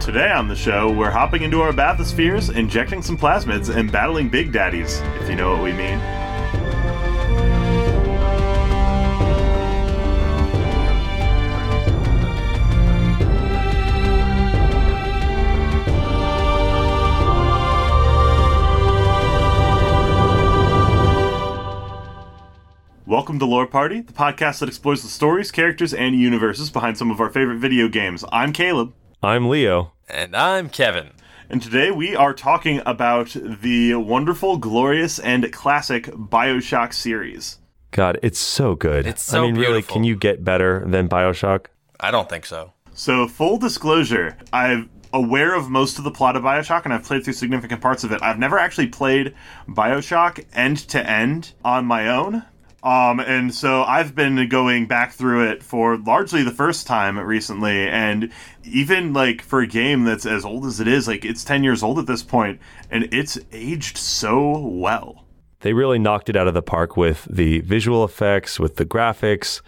Today on the show, we're hopping into our bathyspheres, injecting some plasmids, and battling big daddies, if you know what we mean. Welcome to Lore Party, the podcast that explores the stories, characters, and universes behind some of our favorite video games. I'm Caleb. I'm Leo. And I'm Kevin. And today we are talking about the wonderful, glorious, and classic Bioshock series. God, it's so good. It's so I mean, really, beautiful. can you get better than Bioshock? I don't think so. So, full disclosure, I'm aware of most of the plot of Bioshock and I've played through significant parts of it. I've never actually played Bioshock end to end on my own. Um, and so I've been going back through it for largely the first time recently, and even like for a game that's as old as it is, like it's 10 years old at this point, and it's aged so well. They really knocked it out of the park with the visual effects, with the graphics.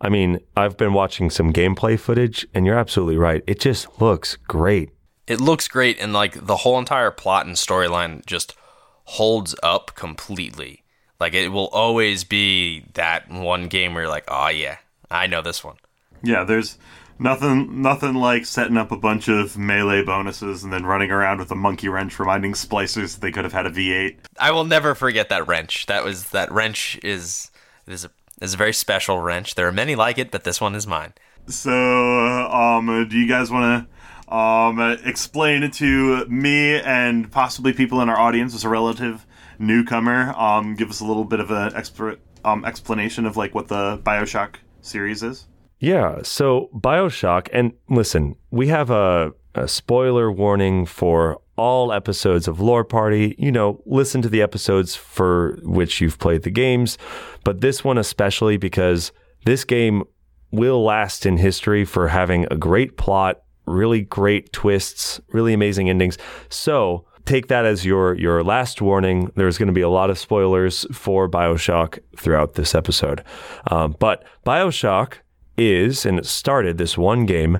I mean, I've been watching some gameplay footage, and you're absolutely right. It just looks great. It looks great, and like the whole entire plot and storyline just holds up completely. Like it will always be that one game where you're like, oh yeah, I know this one. Yeah, there's nothing nothing like setting up a bunch of melee bonuses and then running around with a monkey wrench reminding splicers that they could have had a V8. I will never forget that wrench. That was that wrench is is a is a very special wrench. There are many like it, but this one is mine. So, um, do you guys want to um explain to me and possibly people in our audience as a relative newcomer, um, give us a little bit of an expert um explanation of like what the Bioshock series is? Yeah, so Bioshock, and listen, we have a, a spoiler warning for all episodes of Lore Party. You know, listen to the episodes for which you've played the games, but this one especially because this game will last in history for having a great plot, really great twists, really amazing endings. So, take that as your your last warning. There's going to be a lot of spoilers for Bioshock throughout this episode. Um, but Bioshock is, and it started this one game,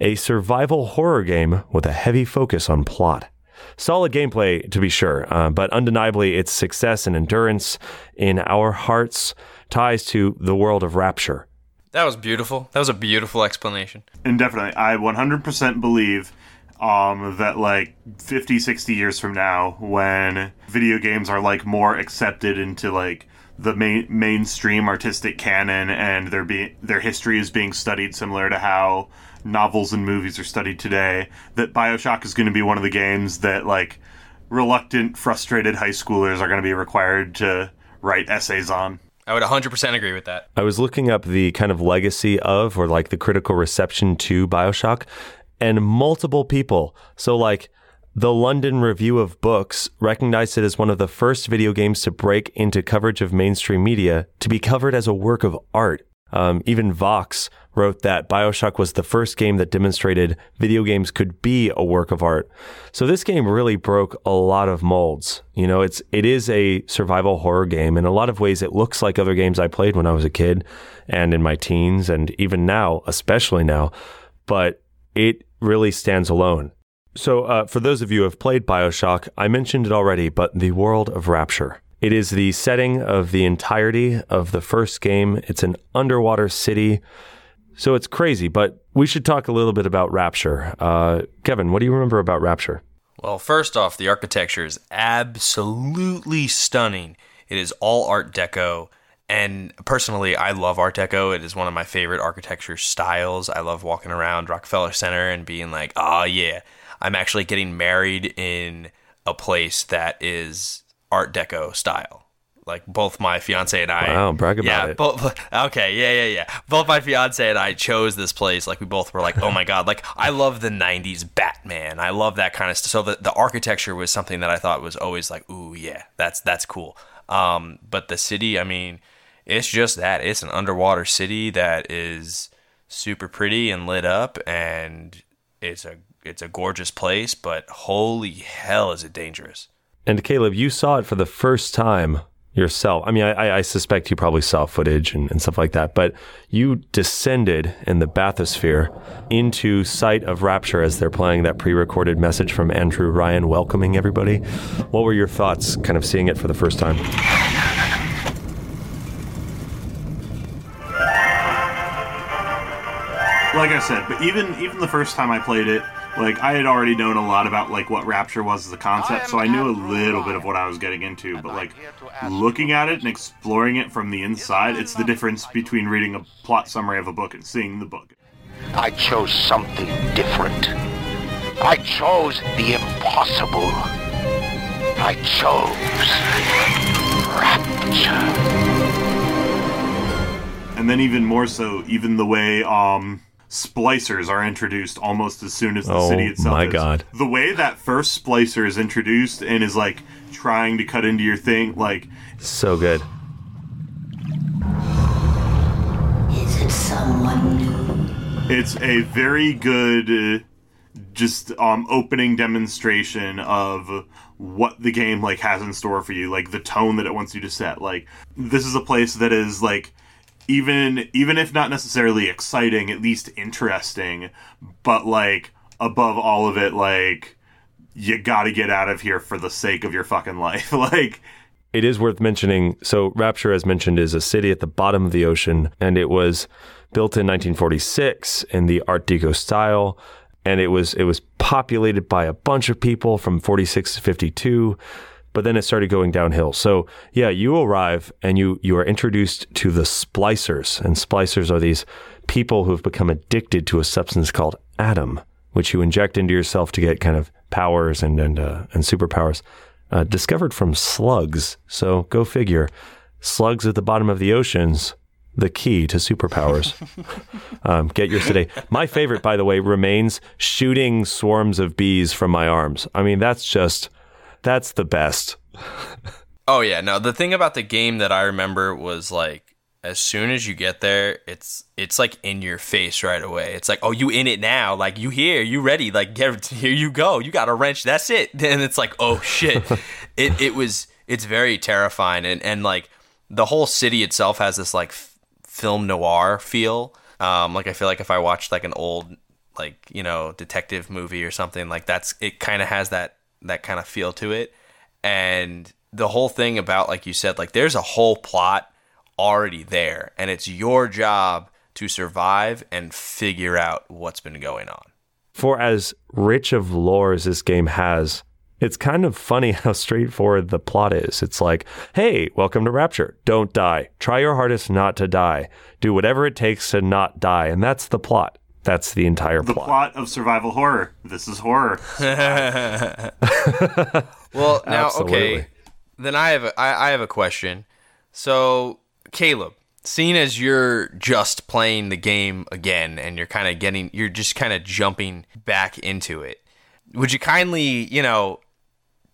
a survival horror game with a heavy focus on plot. Solid gameplay, to be sure, uh, but undeniably its success and endurance in our hearts ties to the world of Rapture. That was beautiful. That was a beautiful explanation. And definitely, I 100% believe um, that like 50, 60 years from now, when video games are like more accepted into like the main mainstream artistic canon and their be their history is being studied similar to how novels and movies are studied today, that Bioshock is going to be one of the games that like reluctant, frustrated high schoolers are going to be required to write essays on. I would 100% agree with that. I was looking up the kind of legacy of, or like the critical reception to Bioshock, and multiple people. So, like, the London Review of Books recognized it as one of the first video games to break into coverage of mainstream media to be covered as a work of art. Um, even Vox wrote that Bioshock was the first game that demonstrated video games could be a work of art. So this game really broke a lot of molds. You know, it's it is a survival horror game. In a lot of ways, it looks like other games I played when I was a kid and in my teens, and even now, especially now. But it really stands alone. So, uh, for those of you who have played Bioshock, I mentioned it already, but the world of Rapture. It is the setting of the entirety of the first game. It's an underwater city. So it's crazy, but we should talk a little bit about Rapture. Uh, Kevin, what do you remember about Rapture? Well, first off, the architecture is absolutely stunning. It is all Art Deco. And personally, I love Art Deco. It is one of my favorite architecture styles. I love walking around Rockefeller Center and being like, oh, yeah, I'm actually getting married in a place that is Art Deco style. Like both my fiance and I. Wow, brag about yeah, it. Both, okay, yeah, yeah, yeah. Both my fiance and I chose this place. Like we both were like, oh my god, like I love the '90s Batman. I love that kind of stuff. So the, the architecture was something that I thought was always like, ooh, yeah, that's that's cool. Um, but the city, I mean, it's just that. It's an underwater city that is super pretty and lit up, and it's a it's a gorgeous place. But holy hell, is it dangerous! And Caleb, you saw it for the first time yourself. I mean, I, I suspect you probably saw footage and, and, stuff like that, but you descended in the bathysphere into sight of Rapture as they're playing that pre recorded message from Andrew Ryan welcoming everybody. What were your thoughts kind of seeing it for the first time? Like I said, but even even the first time I played it, like I had already known a lot about like what Rapture was as a concept, so I knew a little bit of what I was getting into. But like looking at it and exploring it from the inside, it's the difference between reading a plot summary of a book and seeing the book. I chose something different. I chose the impossible. I chose Rapture. And then even more so, even the way um splicers are introduced almost as soon as the oh, city itself Oh my is. god. The way that first splicer is introduced and is like trying to cut into your thing like so good. Is it someone new? It's a very good uh, just um opening demonstration of what the game like has in store for you like the tone that it wants you to set. Like this is a place that is like even even if not necessarily exciting, at least interesting. But like above all of it, like you got to get out of here for the sake of your fucking life. like it is worth mentioning. So Rapture, as mentioned, is a city at the bottom of the ocean, and it was built in 1946 in the Art Deco style. And it was it was populated by a bunch of people from 46 to 52 but then it started going downhill. So yeah, you arrive and you you are introduced to the splicers, and splicers are these people who have become addicted to a substance called Adam, which you inject into yourself to get kind of powers and and uh, and superpowers. Uh, discovered from slugs. So go figure. Slugs at the bottom of the oceans the key to superpowers. um, get yours today. My favorite, by the way, remains shooting swarms of bees from my arms. I mean, that's just that's the best. oh yeah, no. The thing about the game that I remember was like as soon as you get there, it's it's like in your face right away. It's like, oh, you in it now? Like you here? You ready? Like get, here you go. You got a wrench. That's it. And it's like, oh shit. it it was it's very terrifying and and like the whole city itself has this like f- film noir feel. Um, like I feel like if I watched like an old like you know detective movie or something like that's it kind of has that that kind of feel to it. And the whole thing about, like you said, like there's a whole plot already there, and it's your job to survive and figure out what's been going on. For as rich of lore as this game has, it's kind of funny how straightforward the plot is. It's like, hey, welcome to Rapture. Don't die. Try your hardest not to die. Do whatever it takes to not die. And that's the plot. That's the entire the plot. The plot of survival horror. This is horror. well, now okay. Then I have a, I, I have a question. So, Caleb, seeing as you're just playing the game again and you're kind of getting you're just kind of jumping back into it. Would you kindly, you know,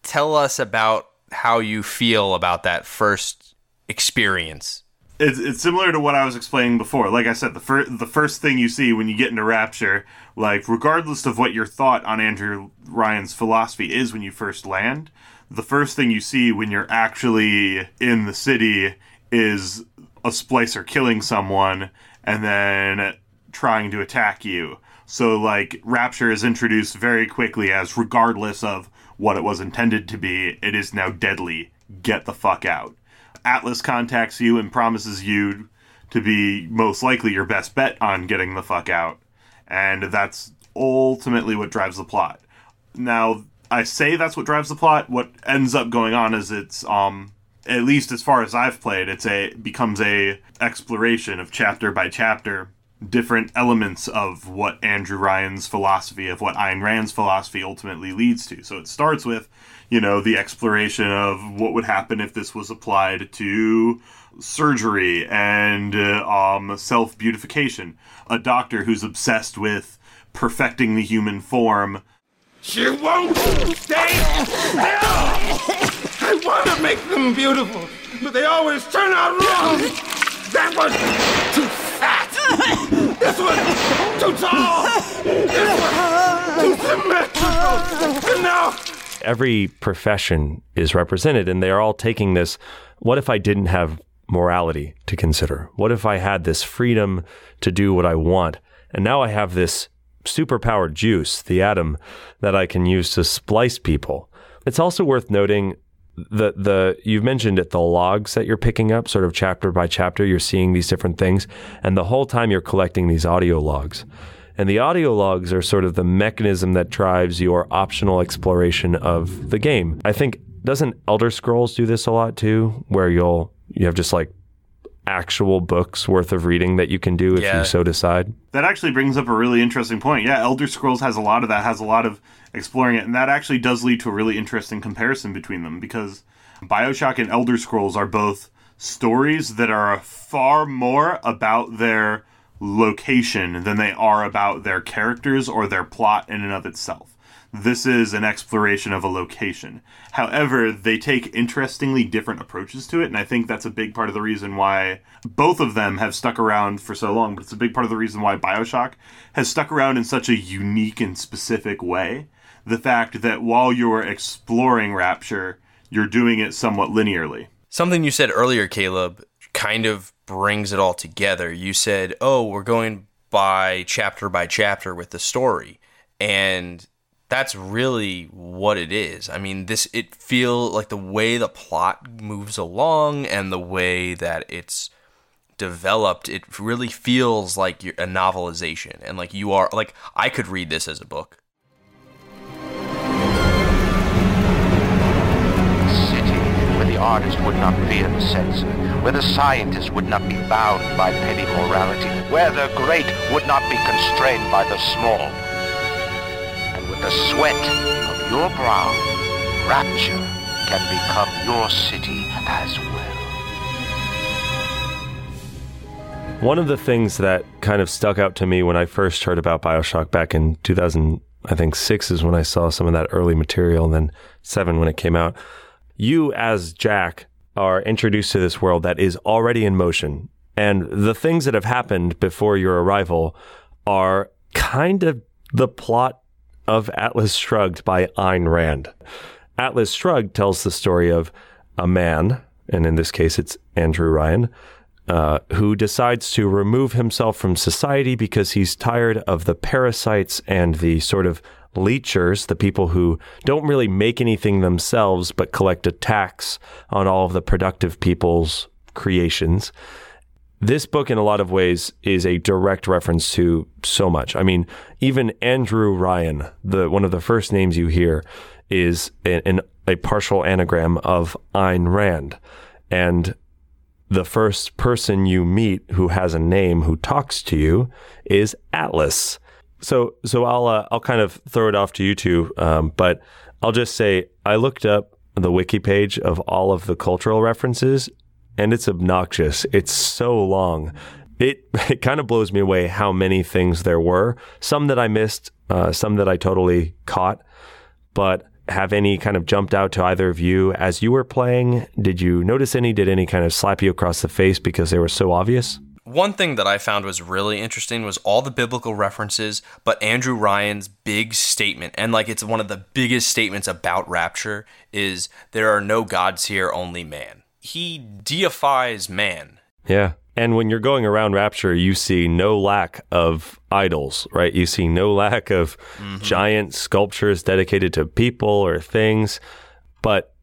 tell us about how you feel about that first experience it's, it's similar to what I was explaining before. Like I said, the first the first thing you see when you get into Rapture, like regardless of what your thought on Andrew Ryan's philosophy is when you first land, the first thing you see when you're actually in the city is a splicer killing someone and then trying to attack you. So like Rapture is introduced very quickly as regardless of what it was intended to be, it is now deadly. Get the fuck out. Atlas contacts you and promises you to be most likely your best bet on getting the fuck out. And that's ultimately what drives the plot. Now, I say that's what drives the plot. What ends up going on is it's um at least as far as I've played, it's a becomes a exploration of chapter by chapter different elements of what Andrew Ryan's philosophy of what Ayn Rand's philosophy ultimately leads to. So it starts with you know, the exploration of what would happen if this was applied to surgery and uh, um, self beautification. A doctor who's obsessed with perfecting the human form. She won't stay still! I want to make them beautiful, but they always turn out wrong! That was too! This was too tall! This was too symmetrical! Every profession is represented and they are all taking this what if I didn't have morality to consider? What if I had this freedom to do what I want? And now I have this superpowered juice, the Adam, that I can use to splice people. It's also worth noting the the you've mentioned it the logs that you're picking up sort of chapter by chapter you're seeing these different things and the whole time you're collecting these audio logs. And the audio logs are sort of the mechanism that drives your optional exploration of the game. I think doesn't elder scrolls do this a lot too where you'll you have just like actual books worth of reading that you can do if Yeah. you so decide That actually brings up a really interesting point. Yeah, Elder Scrolls has a lot of that, has a lot of exploring it, and that actually does lead to a really interesting comparison between them because Bioshock and Elder Scrolls are both stories that are far more about their location than they are about their characters or their plot in and of itself. This is an exploration of a location. However, they take interestingly different approaches to it, and I think that's a big part of the reason why both of them have stuck around for so long. But it's a big part of the reason why Bioshock has stuck around in such a unique and specific way. The fact that while you're exploring Rapture, you're doing it somewhat linearly. Something you said earlier, Caleb, kind of brings it all together. You said, "Oh, we're going by chapter by chapter with the story." And that's really what it is. I mean, this it feel like the way the plot moves along and the way that it's developed, it really feels like you're a novelization and like you are like I could read this as a book. City where the artist would not fear the censor, where the scientist would not be bound by petty morality, where the great would not be constrained by the small. The sweat of your brow, rapture can become your city as well. One of the things that kind of stuck out to me when I first heard about Bioshock back in 2000, I think six is when I saw some of that early material, and then seven when it came out. You, as Jack, are introduced to this world that is already in motion. And the things that have happened before your arrival are kind of the plot of Atlas Shrugged by Ayn Rand. Atlas Shrugged tells the story of a man, and in this case it's Andrew Ryan, uh, who decides to remove himself from society because he's tired of the parasites and the sort of leechers, the people who don't really make anything themselves but collect a tax on all of the productive people's creations. This book, in a lot of ways, is a direct reference to so much. I mean, even Andrew Ryan, the one of the first names you hear, is an, a partial anagram of Ayn Rand, and the first person you meet who has a name who talks to you is Atlas. So, so I'll uh, I'll kind of throw it off to you two, um, but I'll just say I looked up the wiki page of all of the cultural references, and it's obnoxious. It's so long. It it kind of blows me away how many things there were. Some that I missed, uh, some that I totally caught, but have any kind of jumped out to either of you as you were playing? Did you notice any? Did any kind of slap you across the face because they were so obvious? One thing that I found was really interesting was all the biblical references, but Andrew Ryan's big statement, and like it's one of the biggest statements about rapture, is there are no gods here, only man. He deifies man. Yeah. And when you're going around Rapture, you see no lack of idols, right? You see no lack of giant sculptures dedicated to people or things. But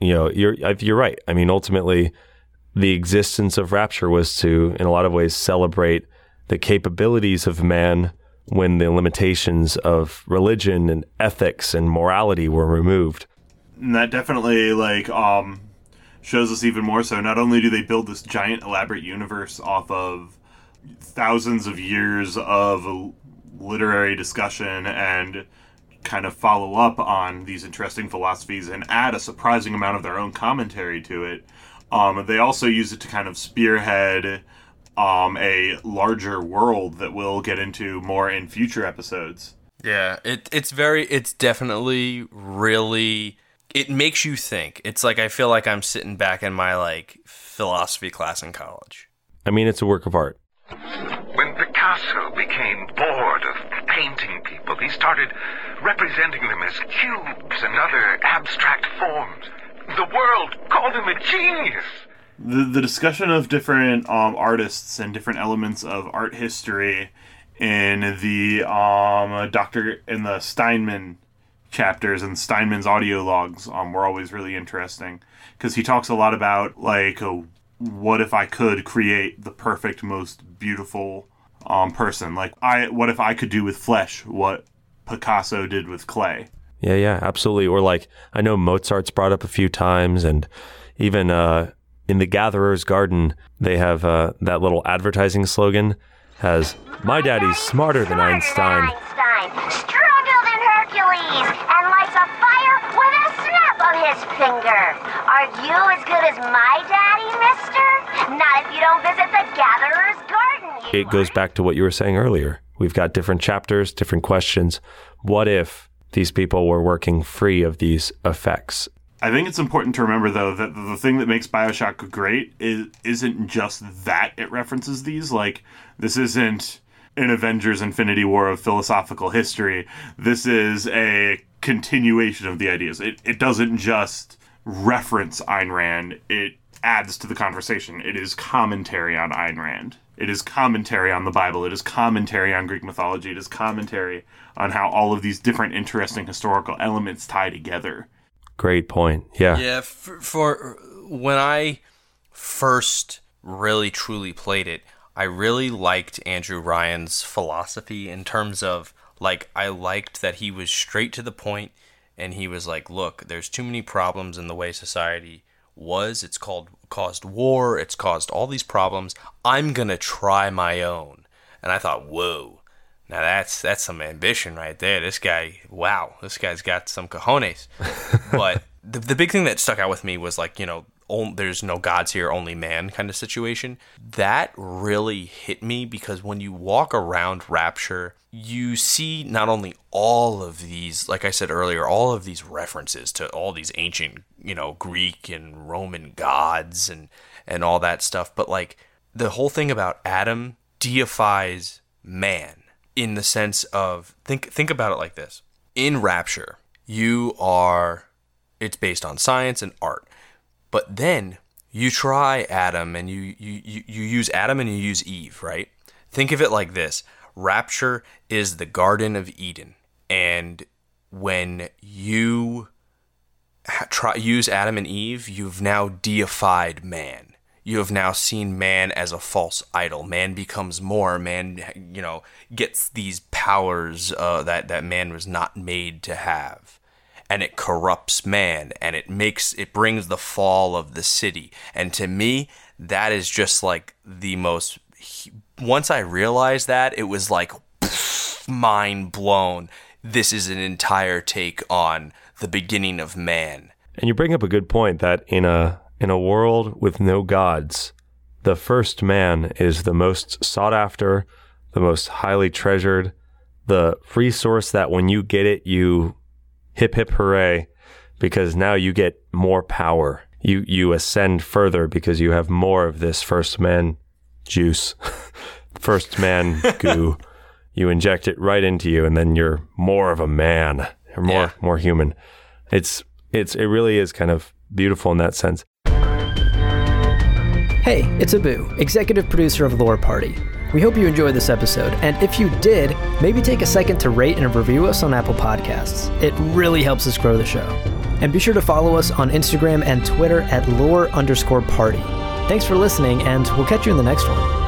you know, you're you're right. I mean, ultimately, the existence of Rapture was to, in a lot of ways, celebrate the capabilities of man when the limitations of religion and ethics and morality were removed. And that definitely like um shows us even more so. Not only do they build this giant elaborate universe off of thousands of years of literary discussion and kind of follow up on these interesting philosophies and add a surprising amount of their own commentary to it. Um, they also use it to kind of spearhead um, a larger world that we'll get into more in future episodes. Yeah, it it's very it's definitely really it makes you think. It's like I feel like I'm sitting back in my like philosophy class in college. I mean, it's a work of art. When Picasso became bored of painting people, he started representing them as cubes and other abstract forms. The world called him a genius. the the discussion of different um, artists and different elements of art history in the um, Doctor in the Steinman chapters and Steinman's audio logs um, were always really interesting because he talks a lot about like uh, what if I could create the perfect, most beautiful um, person? Like I, what if I could do with flesh what Picasso did with clay? Yeah, yeah, absolutely. Or like I know Mozart's brought up a few times, and even uh, in the Gatherer's Garden, they have uh, that little advertising slogan has "My daddy's smarter than Einstein." Einstein struggled in Hercules and lights a fire with a snap of his finger. Are you as good as my daddy, mister? Not if you don't visit the Gatherer's Garden. You It goes back to what you were saying earlier. We've got different chapters, different questions. What if these people were working free of these effects? I think it's important to remember though that the thing that makes BioShock great is isn't just that it references these. Like this isn't an Avengers Infinity War of philosophical history. This is a continuation of the ideas. It it doesn't just reference Ayn Rand, it adds to the conversation. It is commentary on Ayn Rand. It is commentary on the Bible. It is commentary on Greek mythology. It is commentary on how all of these different interesting historical elements tie together. Great point. Yeah. Yeah, for, for when I first really truly played it, I really liked Andrew Ryan's philosophy in terms of like I liked that he was straight to the point and he was like, look, there's too many problems in the way society was. It's called caused war, it's caused all these problems. I'm going to try my own. And I thought, "Whoa. Now that's that's some ambition right there. This guy, wow, this guy's got some cojones." but the the big thing that stuck out with me was like, you know, on, there's no gods here, only man kind of situation. That really hit me because when you walk around Rapture, you see not only all of these, like I said earlier, all of these references to all these ancient, you know, Greek and Roman gods and and all that stuff, but like the whole thing about Adam deifies man in the sense of think think about it like this. In Rapture, you are it's based on science and art. But then you try Adam and you, you, you, use Adam and you use Eve, right? Think of it like this Rapture is the Garden of Eden. And when you try, use Adam and Eve, you've now deified man. You have now seen man as a false idol. Man becomes more. Man, you know, gets these powers uh, that that man was not made to have and it corrupts man and it makes it brings the fall of the city. And to me that is just like the most once i realized that it was like mind blown. This is an entire take on the beginning of man. And you bring up a good point that in a in a world with no gods, the first man is the most sought after, the most highly treasured, the resource that when you get it, you hip hip hooray because now you get more power. You you ascend further because you have more of this first man juice, first man goo. You inject it right into you, and then you're more of a man. You're more Yeah. more human. It's it's it really is kind of beautiful in that sense. Hey, it's Abu, executive producer of Lore Party. We hope you enjoyed this episode, and if you did, maybe take a second to rate and review us on Apple Podcasts. It really helps us grow the show. And be sure to follow us on Instagram and Twitter at lore underscore party. Thanks for listening, and we'll catch you in the next one.